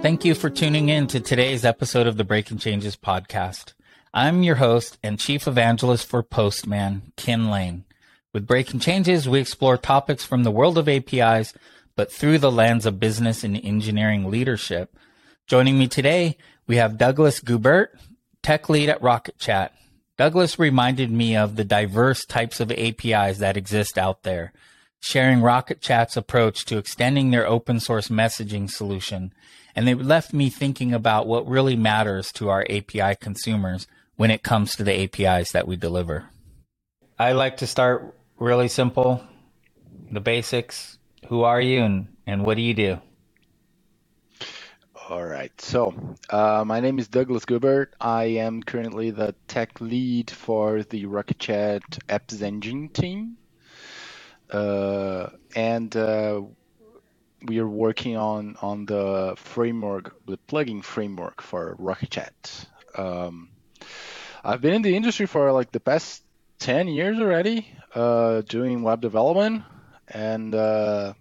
Thank you for tuning in to today's episode of the Breaking Changes podcast. I'm your host and chief evangelist for Postman, Kin Lane. With Breaking Changes, we explore topics from the world of APIs, but through the lens of business and engineering leadership. Joining me today, we have Douglas Gubert, tech lead at Rocket Chat. Douglas reminded me of the diverse types of APIs that exist out there, sharing Rocket Chat's approach to extending their open source messaging solution and they left me thinking about what really matters to our API consumers when it comes to the APIs that we deliver. I like to start really simple, the basics. Who are you and, and what do you do? All right. So, uh, my name is Douglas Gubert. I am currently the tech lead for the RocketChat Apps Engine team. Uh, and uh, we are working on on the framework, the plugin framework for RocketChat. Um, I've been in the industry for like the past ten years already, uh, doing web development and uh,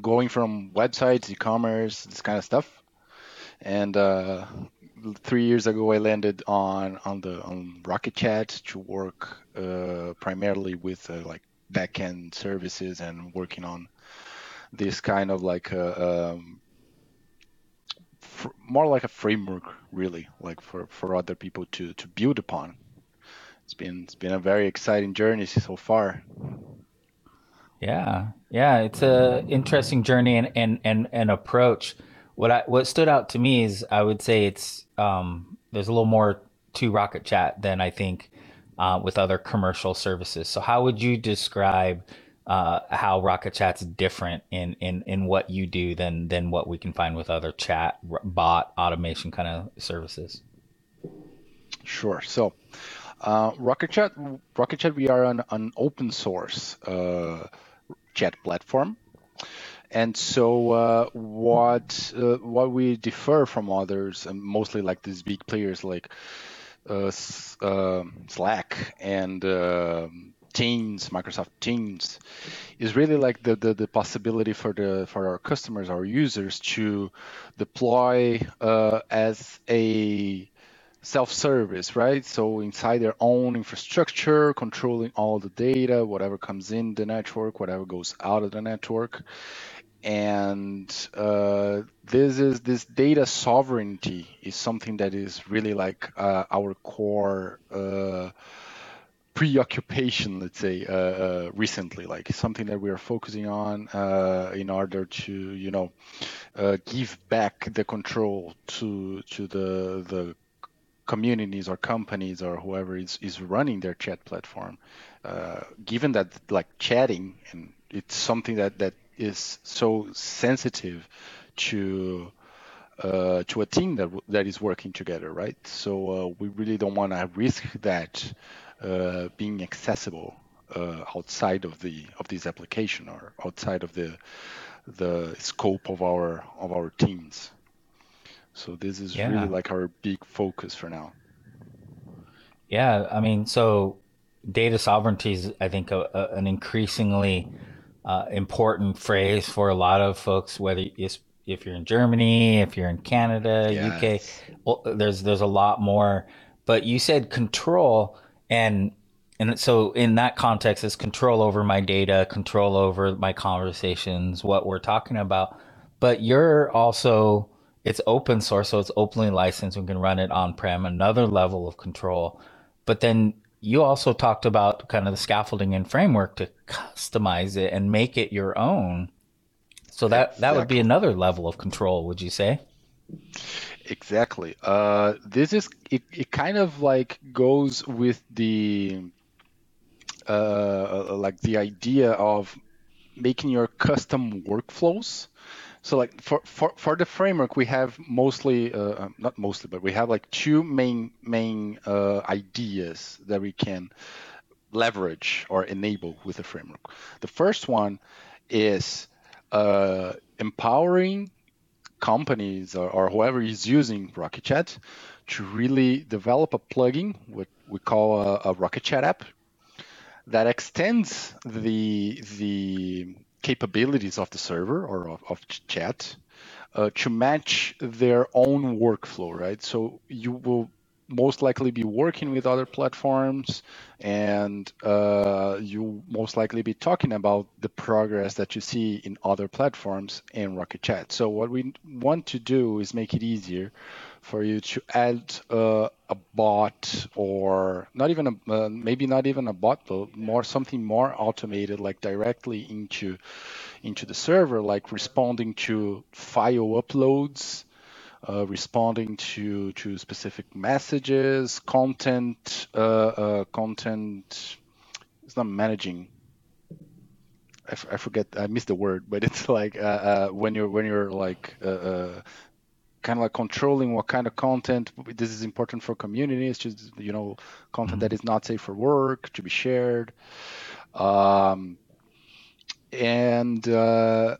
going from websites, e-commerce, this kind of stuff. And uh, three years ago, I landed on on the on RocketChat to work uh, primarily with like backend services and working on this kind of like a, um, fr- more like a framework really like for, for other people to, to build upon. It's been it's been a very exciting journey so far. Yeah. Yeah it's a interesting journey and and and, and approach. What i what stood out to me is i would say it's um there's a little more to rocket chat than i think uh, with other commercial services so how would you describe uh, how Rocket Chat's different in, in, in what you do than than what we can find with other chat bot automation kind of services. Sure. So, uh, Rocket Chat, Rocket Chat, we are an, an open source uh, chat platform, and so uh, what uh, what we differ from others, and mostly like these big players like uh, um, Slack and um, Teams, Microsoft Teams, is really like the, the, the, possibility for the for our customers, our users, to deploy uh, as a self-service, right? So inside their own infrastructure, controlling all the data, whatever comes in the network, whatever goes out of the network, and uh, this is this data sovereignty is something that is really like uh, our core uh, preoccupation, let's say, uh, uh, recently, like something that we are focusing on uh, in order to, you know, give back the control to to the the communities or companies or whoever is is running their chat platform. Uh, given that, like chatting, and it's something that that is so sensitive to uh, to a team that that is working together, right? So uh, we really don't want to risk that uh, being accessible uh, outside of the of this application or outside of the the scope of our of our teams. So this is yeah. really like our big focus for now. Yeah, I mean, so data sovereignty is, I think, a, a, an increasingly uh, important phrase for a lot of folks, whether it's if you're in Germany, if you're in Canada, yes. UK, well, there's there's a lot more. But you said control, and and so in that context it's control over my data control over my conversations what we're talking about but you're also it's open source so it's openly licensed we can run it on prem another level of control but then you also talked about kind of the scaffolding and framework to customize it and make it your own so that exactly. that would be another level of control would you say Exactly. Uh, this is it, it. Kind of like goes with the uh, uh, like the idea of making your custom workflows. So like for, for, for the framework, we have mostly, uh, uh, not mostly, but we have like two main main uh, ideas that we can leverage or enable with the framework. The first one is uh, empowering companies or, or whoever is using RocketChat to really develop a plugin, what we call a, a RocketChat app, that extends the the capabilities of the server or of, of chat uh, to match their own workflow, right? So you will most likely be working with other platforms and uh, you most likely be talking about the progress that you see in other platforms in rocket chat so what we want to do is make it easier for you to add uh, a bot or not even a uh, maybe not even a bot but more something more automated like directly into into the server like responding to file uploads uh, responding to to specific messages, content, uh, uh, content. It's not managing. I, f- I forget. I missed the word, but it's like uh, uh, when you're when you're like uh, kind of like controlling what kind of content. This is important for communities just you know content mm-hmm. that is not safe for work to be shared. Um, and uh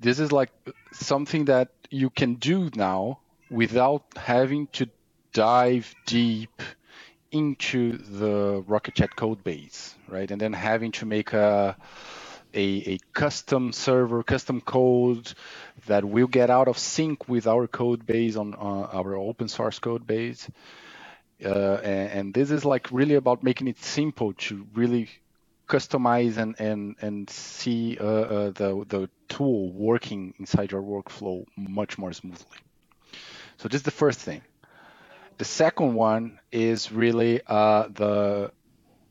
this is like something that you can do now without having to dive deep into the Rocket Chat code base, right? And then having to make a a, a, custom server, custom code that will get out of sync with our code base on uh, our open source code base. Uh, and, and, this is like really about making it simple to really customize and and and see uh, uh, the the tool working inside your workflow much more smoothly. So this is the first thing. The second one is really uh, the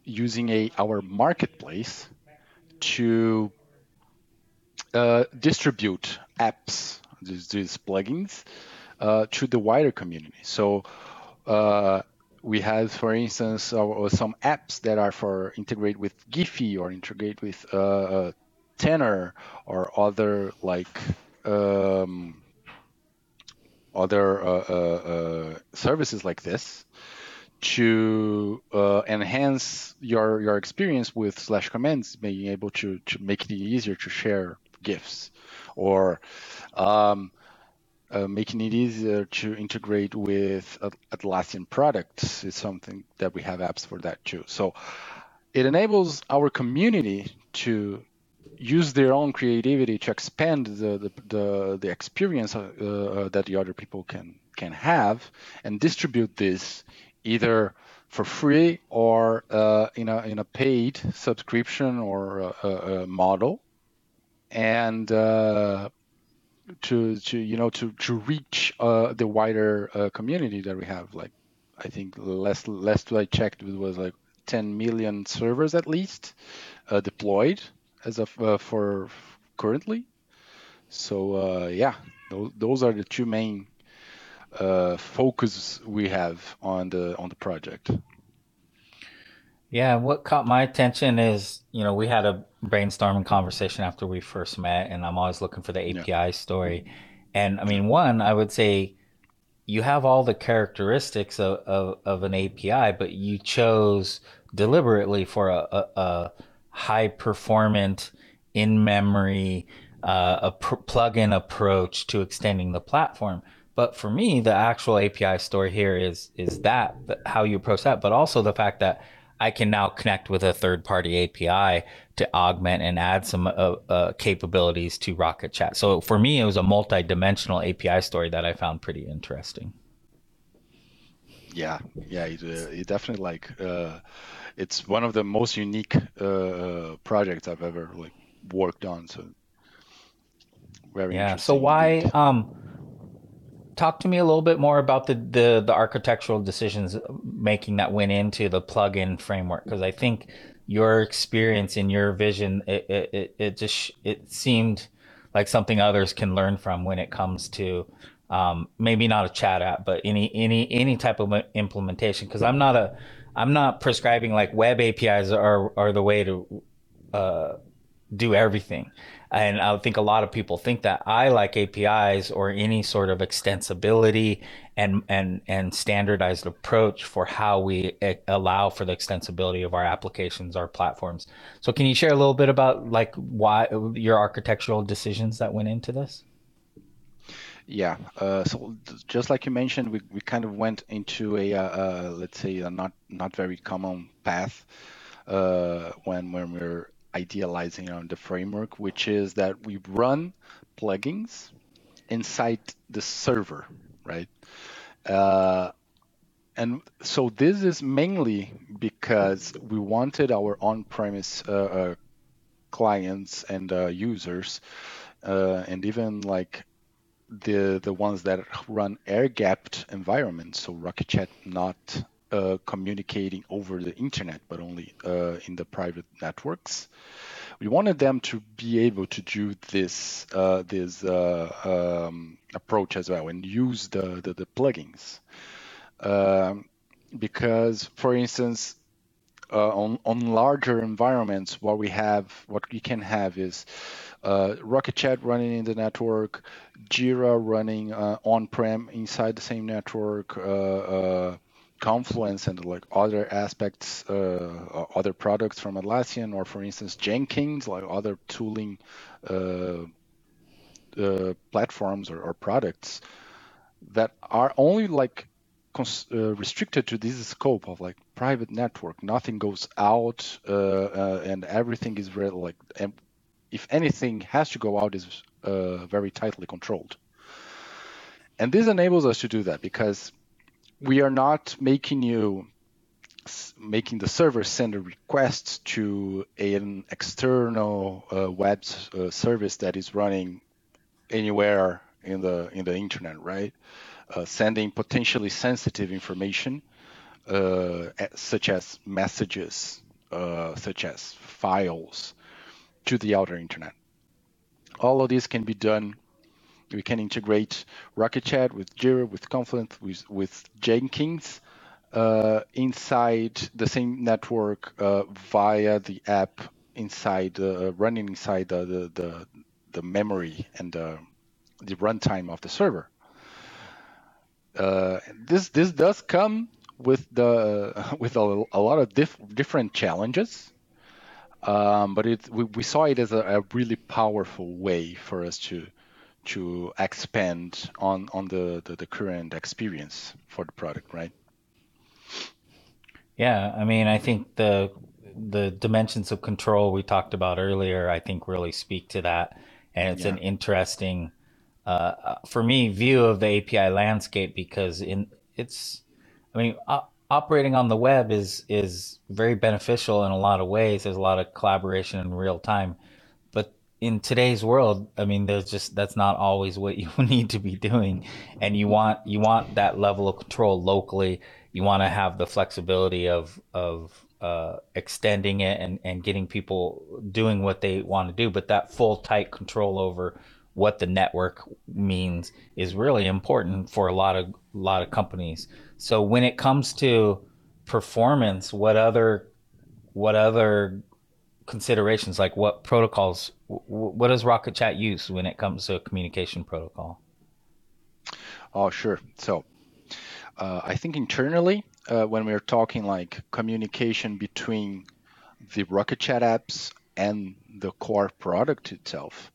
using a our marketplace to uh, distribute apps, these, these plugins, uh, to the wider community. So uh, we have, for instance, uh, some apps that are for integrate with Giphy or integrate with uh, uh, Tenor or other like um, other services like this to enhance your your experience with slash commands, being able to to make it easier to share GIFs or um, uh, making it easier to integrate with Atlassian products is something that we have apps for that too. So it enables our community to use their own creativity to expand the the, the, the experience uh, uh, that the other people can can have and distribute this either for free or uh, in a in a paid subscription or a, a model and uh, to to you know to to reach uh, the wider uh, community that we have. Like I think last last I checked it was like 10 million servers at least uh, deployed as of uh, for currently. So yeah, those, those are the two main focus we have on the on the project. Yeah, what caught my attention is, you know, we had a brainstorming conversation after we first met, and I'm always looking for the API yeah. story. And I mean, one, I would say you have all the characteristics of, of, of an API, but you chose deliberately for a, a, a high performant, in memory, uh, a pr- plug-in approach to extending the platform. But for me, the actual API story here is is that how you approach that, but also the fact that I can now connect with a third party API to augment and add some uh, uh, capabilities to Rocket Chat. So for me, it was a multi dimensional API story that I found pretty interesting. Yeah, yeah, it, uh, it definitely like uh, it's one of the most unique uh, projects I've ever like worked on. So very yeah. So why? Um, talk to me a little bit more about the the, the architectural decisions making that went into the plugin framework because I think your experience and your vision it, it, it just it seemed like something others can learn from when it comes to um, maybe not a chat app but any any any type of implementation because I'm not a I'm not prescribing like web APIs are are the way to uh, do everything. And I think a lot of people think that I like APIs or any sort of extensibility and and and standardized approach for how we eh, allow for the extensibility of our applications, our platforms. So can you share a little bit about like why your architectural decisions that went into this? Yeah. Uh, so just like you mentioned, we, we kind of went into a uh, uh, let's say a not not very common path uh, when when we're idealizing on the framework, which is that we run plugins inside the server, right? Uh, and so this is mainly because we wanted our on-premise uh, uh, clients and uh, users, uh, and even like the the ones that run air-gapped environments, so Rocket not uh, communicating over the internet, but only uh, in the private networks. We wanted them to be able to do this uh, this uh, um, approach as well and use the the, the plugins. Um, because, for instance, uh, on on larger environments, what we have, what we can have is uh, Rocket Chat running in the network, Jira running uh, on-prem inside the same network, uh, uh, Confluence and like other aspects, uh, other products from Atlassian, or for instance Jenkins, like other tooling platforms or, or products that are only like uh, restricted to this scope of like private network. Nothing goes out, uh, uh, and everything is very like, if anything has to go out, is uh, very tightly controlled. And this enables us to do that because we are not making you making the server send a request to an external uh, web uh, service that is running anywhere in the in the internet, right? Uh, sending potentially sensitive information, uh, such as messages, uh, such as files, to the outer internet. All of this can be done. We can integrate Rocket Chat with Jira, with Confluence, with, with Jenkins uh, inside the same network uh, via the app inside uh, running inside the, the, the, the memory and the runtime of the server. Uh, this this does come with the with a, a lot of diff, different challenges, um, but it we, we, saw it as a, a, really powerful way for us to to expand on on the, the, the current experience for the product, right? Yeah, I mean, I think the the dimensions of control we talked about earlier, I think really speak to that, and it's yeah. an interesting uh, for me view of the API landscape because in it's I mean operating on the web is is very beneficial in a lot of ways. There's a lot of collaboration in real time, in today's world, I mean, there's just that's not always what you need to be doing, and you want you want that level of control locally. You want to have the flexibility of of uh, extending it and, and getting people doing what they want to do, but that full tight control over what the network means is really important for a lot of a lot of companies. So when it comes to performance, what other what other considerations like what protocols what does Rocket Chat use when it comes to a communication protocol? Oh, sure. So uh, I think internally, uh, when we're talking like communication between the Rocket Chat apps and the core product itself,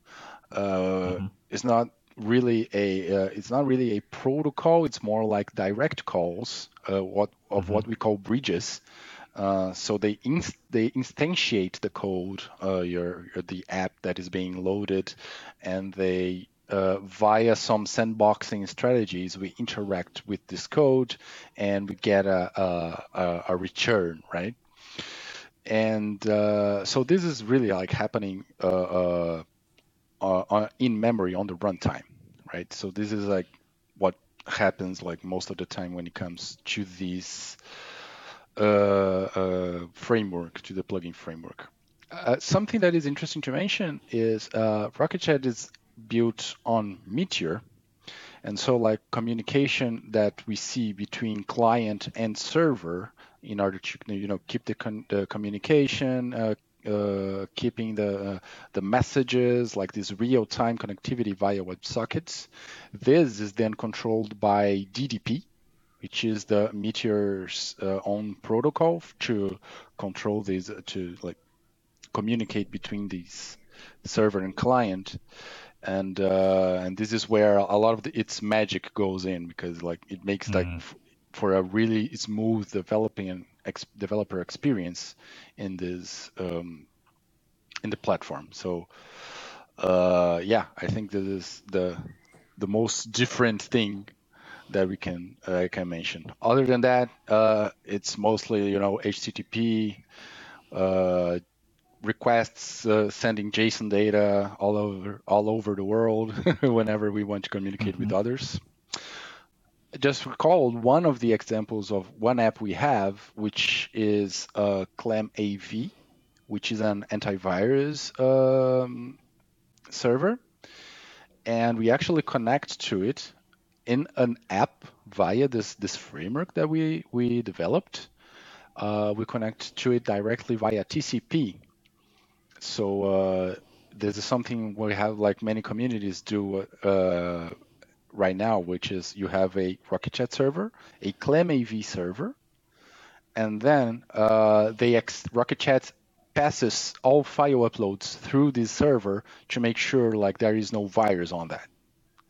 mm-hmm. it's not really a uh, it's not really a protocol it's more like direct calls uh, what of mm-hmm. what we call bridges uh, so they inst- they instantiate the code uh, your, your, the app that is being loaded and they uh, via some sandboxing strategies we interact with this code and we get a, a, a return right and uh, so this is really like happening uh, in memory on the runtime, right? So this is like what happens like most of the time when it comes to uh, framework, to the plugin framework. Uh, something that is interesting to mention is uh, Rocket Chat is built on Meteor, and so like communication that we see between client and server in order to you know keep the, con- the communication, uh, uh, keeping the uh, the messages like this real-time connectivity via WebSockets. This is then controlled by DDP, which is the Meteor's uh, own protocol to control these to like communicate between these server and client. And uh, and this is where a lot of the, its magic goes in because like it makes mm. like f- for a really smooth developing ex- developer experience in this um, in the platform. So uh, yeah, I think this is the the most different thing that we can uh, can mention. Other than that, uh, it's mostly you know HTTP uh, requests, uh, sending JSON data all over all over the world whenever we want to communicate mm-hmm. with others. Just recall one of the examples of one app we have, which is uh, Clam AV, which is an antivirus um, server, and we actually connect to it in an app via this this framework that we we developed. Uh, we connect to it directly via TCP. So uh, this is something we have like many communities do uh, right now, which is you have a RocketChat server, a ClamAV server, and then uh, they ex- RocketChat passes all file uploads through this server to make sure like there is no virus on that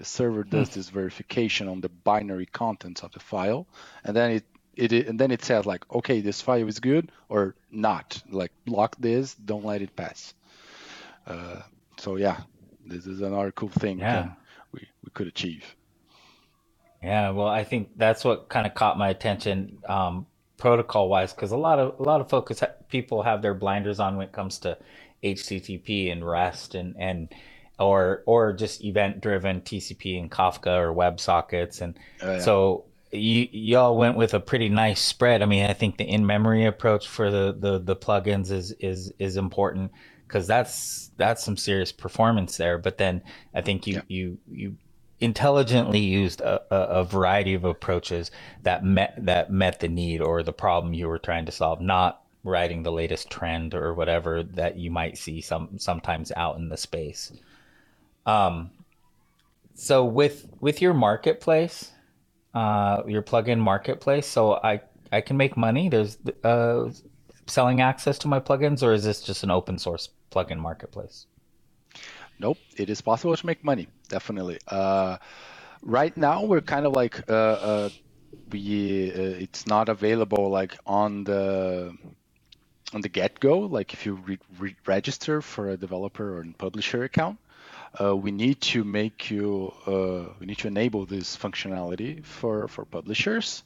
the server does hmm. this verification on the binary contents of the file, and then it, it and then it says like, okay, this file is good or not. Like block this, don't let it pass. Uh, so yeah, this is another cool thing yeah. we we could achieve. Yeah, well, I think that's what kind of caught my attention um, protocol wise, because a lot of a lot of focus people have their blinders on when it comes to HTTP and REST and and or or just event driven TCP and Kafka or WebSockets, and oh, yeah. so you y'all went with a pretty nice spread. I mean, I think the in memory approach for the the the plugins is is is important because that's that's some serious performance there. But then I think you yeah. you you intelligently used a, a, a, variety of approaches that met that met the need or the problem you were trying to solve, not writing the latest trend or whatever that you might see some sometimes out in the space. Um, so with with your marketplace, uh, your plugin marketplace, so I I can make money. There's uh, selling access to my plugins, or is this just an open source plugin marketplace? Nope, it is possible to make money. Definitely. Uh, right now, we're kind of like uh, uh, we uh, it's not available like on the on the get go. Like if you re- re- register for a developer or a publisher account, uh, we need to make you uh, we need to enable this functionality for for publishers.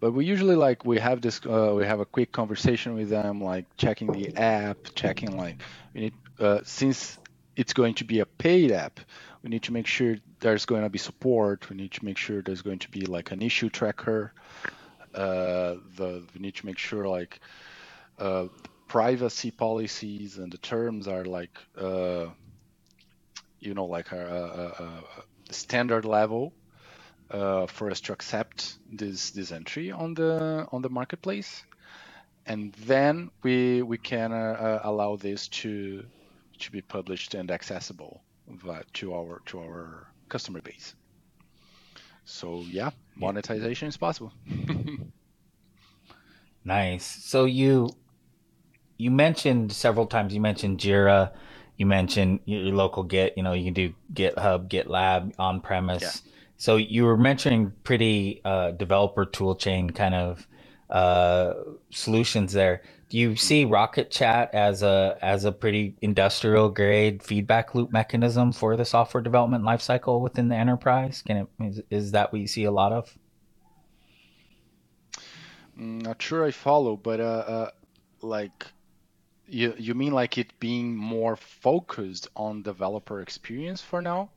But we usually like we have this uh, we have a quick conversation with them like checking the app checking like we need uh, since it's going to be a paid app we need to make sure there's going to be support we need to make sure there's going to be like an issue tracker. Uh, the we need to make sure like uh, privacy policies and the terms are like you know like a, a, a standard level uh, for us to accept this this entry on the on the marketplace, and then we we can uh, uh allow this to to be published and accessible to our to our customer base. So yeah, monetization is possible. nice. So you you mentioned several times. You mentioned Jira you mentioned your local Git. You know, you can do GitHub, GitLab on premise. Yeah. So you were mentioning pretty uh, developer toolchain kind of uh, solutions there. Do you see Rocket Chat as a as a pretty industrial grade feedback loop mechanism for the software development lifecycle within the enterprise? Can it is, is that what you see a lot of? Mm, not sure I follow, but uh, uh like you you mean like it being more focused on developer experience for now,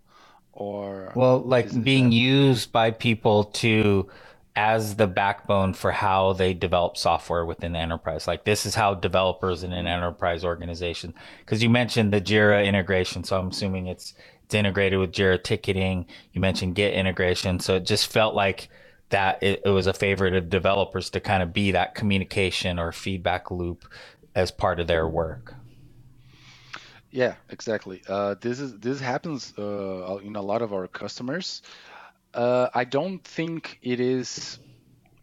or well, like being that... used by people to as the backbone for how they develop software within the enterprise. Like this is how developers in an enterprise organization. Because you mentioned the Jira integration, so I'm assuming it's it's integrated with Jira ticketing. You mentioned Git integration, so it just felt like that it, it was a favorite of developers to kind of be that communication or feedback loop as part of their work. Yeah, exactly. Uh, this is this happens uh, in a lot of our customers. Uh, I don't think it is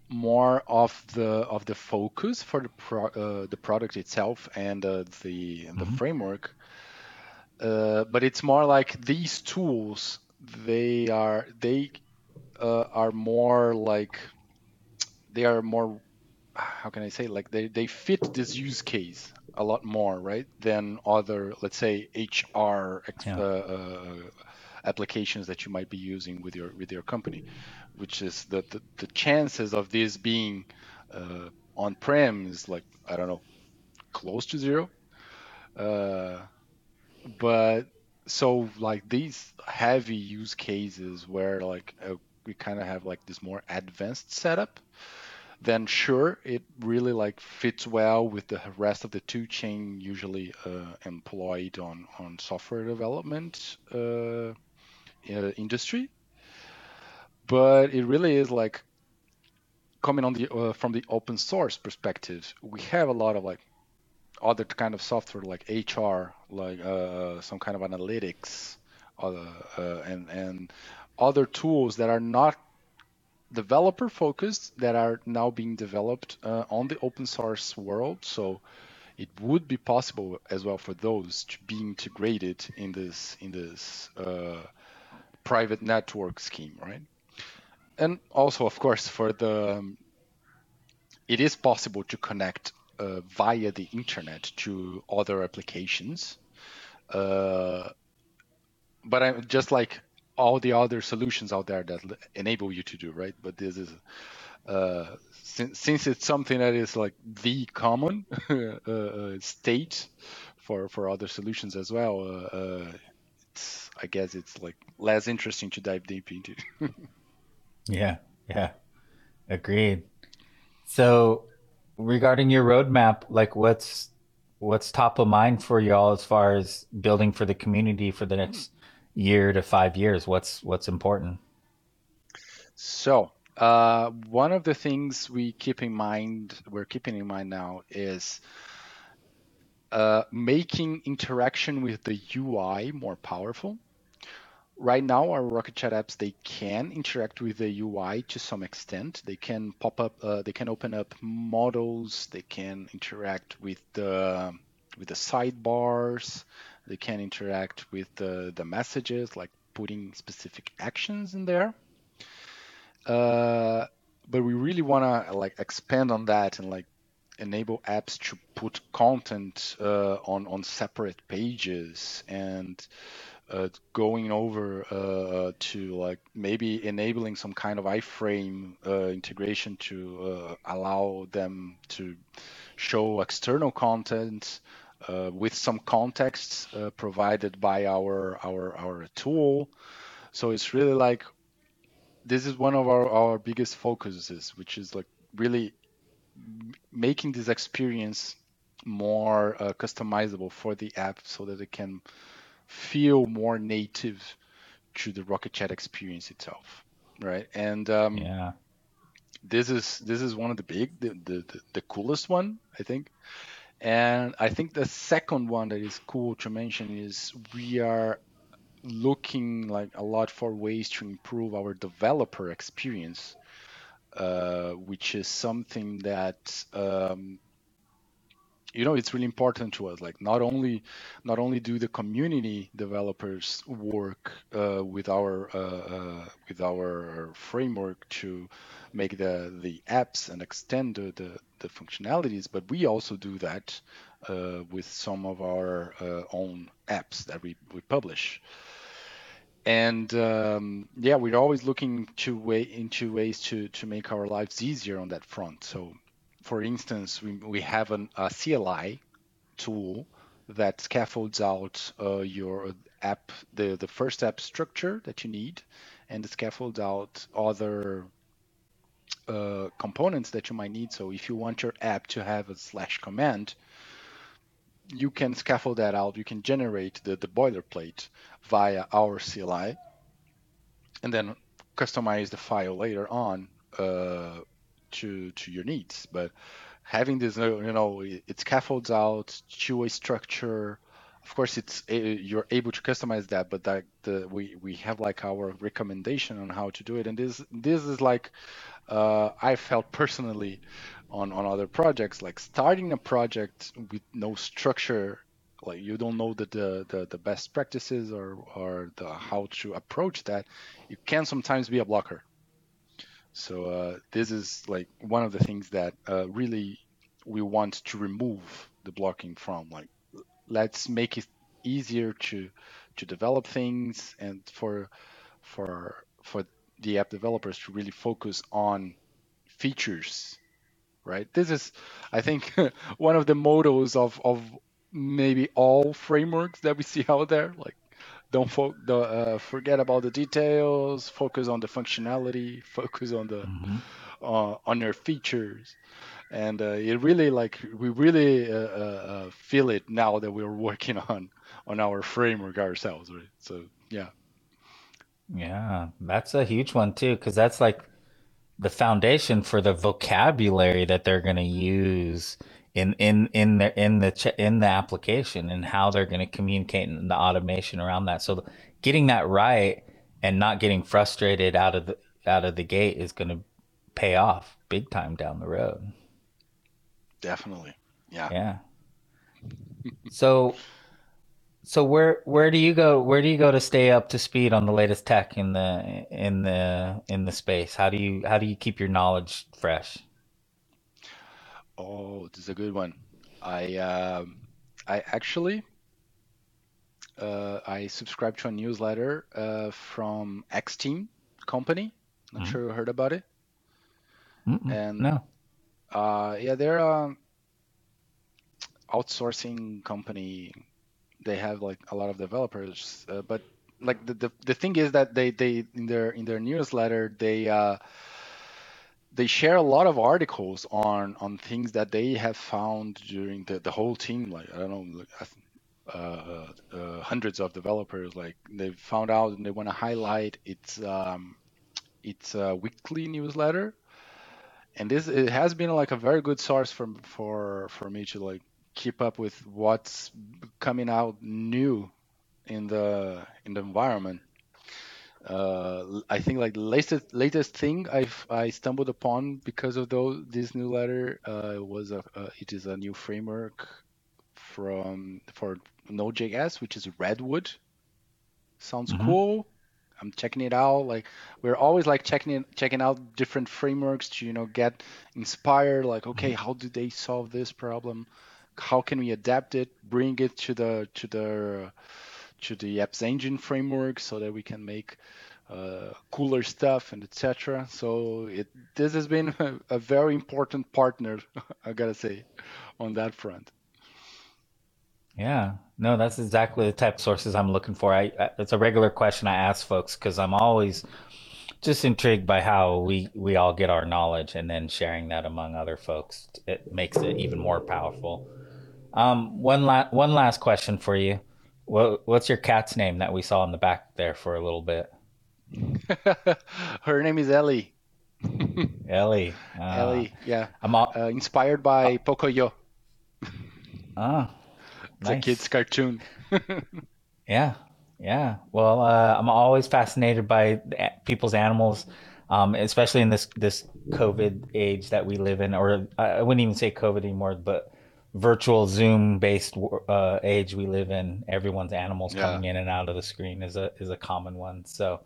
more of the of the focus for the pro, uh, the product itself and uh, the the mm-hmm. framework, uh, but it's more like these tools. They are they are more like they are more how can I say like they, they fit this use case a lot more right than other let's say HR yeah. uh, uh, applications that you might be using with your with your company, which is the the, the chances of this being uh, on prem is like I don't know, close to zero. Uh, but so like these heavy use cases where like uh, we kind of have like this more advanced setup then sure it really like fits well with the rest of the toolchain usually uh, employed on on software development uh, uh, industry. But it really is like coming on the uh, from the open source perspective we have a lot of like other kind of software like hr like uh, some kind of analytics uh, and and other tools that are not developer focused that are now being developed uh, on the open source world. So it would be possible as well for those to be integrated in this in this uh, private network scheme, right? And also, of course, for the um, it is possible to connect uh, via the internet to other applications. Uh, but I'm just like all the other solutions out there that enable you to do right? But this is uh, since, since it's something that is like the common uh, uh, state for for other solutions as well uh, uh, it's i guess it's like less interesting to dive deep into. Yeah yeah. Agreed. So regarding your roadmap like what's what's top of mind for y'all as far as building for the community for the next year to five years? What's what's important? So uh, one of the things we keep in mind, we're keeping in mind now, is uh, making interaction with the UI more powerful. Right now, our Rocket Chat apps they can interact with the UI to some extent. They can pop up, uh, they can open up models, they can interact with the with the sidebars. They can interact with the, the messages, like putting specific actions in there. Uh, but we really want to like expand on that and like enable apps to put content uh, on on separate pages and uh, going over uh, to like maybe enabling some kind of iframe uh, integration to uh, allow them to show external content with some context uh, provided by our, our our tool. So it's really like this is one of our, our biggest focuses, which is like really making this experience more uh, customizable for the app so that it can feel more native to the Rocket Chat experience itself, right? And um, yeah, this is this is one of the big, the, the the coolest one, I think. And I think the second one that is cool to mention is we are looking like a lot for ways to improve our developer experience, uh, which is something that um, you know it's really important to us like not only not only do the community developers work uh, with our uh, uh, with our framework to make the the apps and extend the, the, the functionalities but we also do that uh, with some of our uh, own apps that we, we publish. And um, yeah we're always looking to way into ways to to make our lives easier on that front. So for instance, we, we have an, a CLI tool that scaffolds out uh, your app, the, the first app structure that you need, and scaffolds out other uh, components that you might need. So if you want your app to have a slash command, you can scaffold that out. You can generate the, the boilerplate via our CLI and then customize the file later on uh, to to your needs. But having this, uh, you know, it scaffolds out two-way structure. Of course, it's you're able to customize that, but that the we we have like our recommendation on how to do it, and this this is like uh, I felt personally on on other projects, like starting a project with no structure like you don't know the, the, the, the, best practices or, or the how to approach that, it can sometimes be a blocker. So uh, this is like one of the things that uh, really we want to remove the blocking from. Like, let's make it easier to to develop things and for for for the app developers to really focus on features right this is i think one of the mottos of of maybe all frameworks that we see out there like don't fo- the, uh, forget about the details. Focus on the functionality. Focus on the mm-hmm. uh, on your features. And uh, it really like we really uh, uh, uh, feel it now that we're working on on our framework ourselves right? So yeah. Yeah. That's a huge one too because that's like the foundation for the vocabulary that they're going to use in in in the in the in the application and how they're going to communicate in the automation around that. So getting that right and not getting frustrated out of the out of the gate is going to pay off big time down the road. Definitely. Yeah. Yeah. so so where where do you go where do you go to stay up to speed on the latest tech in the in the in the space? How do you how do you keep your knowledge fresh? Oh, this is a good one. I um, I actually uh, I subscribe to a newsletter uh, from X Team company. Not mm-hmm. sure you heard about it. Mm-mm. And no. Uh, yeah, they're a outsourcing company. They have like a lot of developers, uh, but like the, the the thing is that they they in their in their newsletter they uh they share a lot of articles on on things that they have found during the, the whole team like i don't know uh, uh, hundreds of developers like they found out and they want to highlight its um, its uh, weekly newsletter. And this it has been like a very good source for for for me to like keep up with what's coming out new in the in the environment uh, I think like latest latest thing I've I stumbled upon because of those this newsletter uh, was a uh, it is a new framework from for Node.js which is Redwood. Sounds mm-hmm. cool. I'm checking it out. Like we're always like checking it, checking out different frameworks to you know get inspired. Like okay, mm-hmm. how do they solve this problem? How can we adapt it? Bring it to the to the to the apps engine framework so that we can make uh, cooler stuff and etc. So it this has been a, a, very important partner, I gotta say, on that front. Yeah, no, that's exactly the type of sources I'm looking for. I, I it's a regular question I ask folks because I'm always just intrigued by how we we all get our knowledge and then sharing that among other folks. It makes it even more powerful. Um, one last one last question for you. What what's your cat's name that we saw in the back there for a little bit? Her name is Ellie. Ellie. Uh, Ellie, yeah. I'm all, uh, inspired by uh, Pocoyo. Ah, it's nice. a kid's cartoon. yeah, yeah. Well, uh, I'm always fascinated by people's animals, um, especially in this this COVID age that we live in, or I wouldn't even say COVID anymore, but virtual Zoom based uh, age we live in, everyone's animals yeah. coming in and out of the screen is a is a common one. So,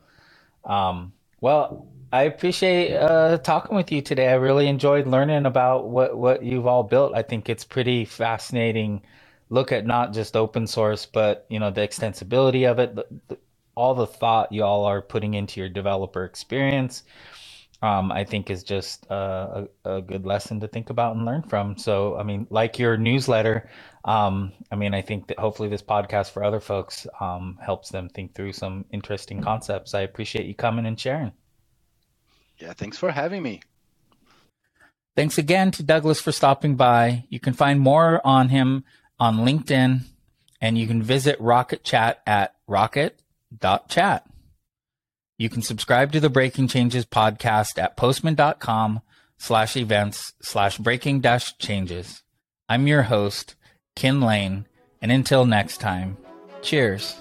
um, well, I appreciate uh, talking with you today. I really enjoyed learning about what what you've all built. I think it's pretty fascinating. Look at not just open source, but you know the extensibility of it, the, the, all the thought you all are putting into your developer experience um, I think is just a, a, good lesson to think about and learn from. So, I mean, like your newsletter, um, I mean, I think that hopefully this podcast for other folks um, helps them think through some interesting concepts. I appreciate you coming and sharing. Yeah, thanks for having me. Thanks again to Douglas for stopping by. You can find more on him on LinkedIn and you can visit Rocket Chat at rocket.chat. You can subscribe to the Breaking Changes podcast at postman.com slash events slash breaking dash changes. I'm your host, Kin Lane, and until next time, cheers.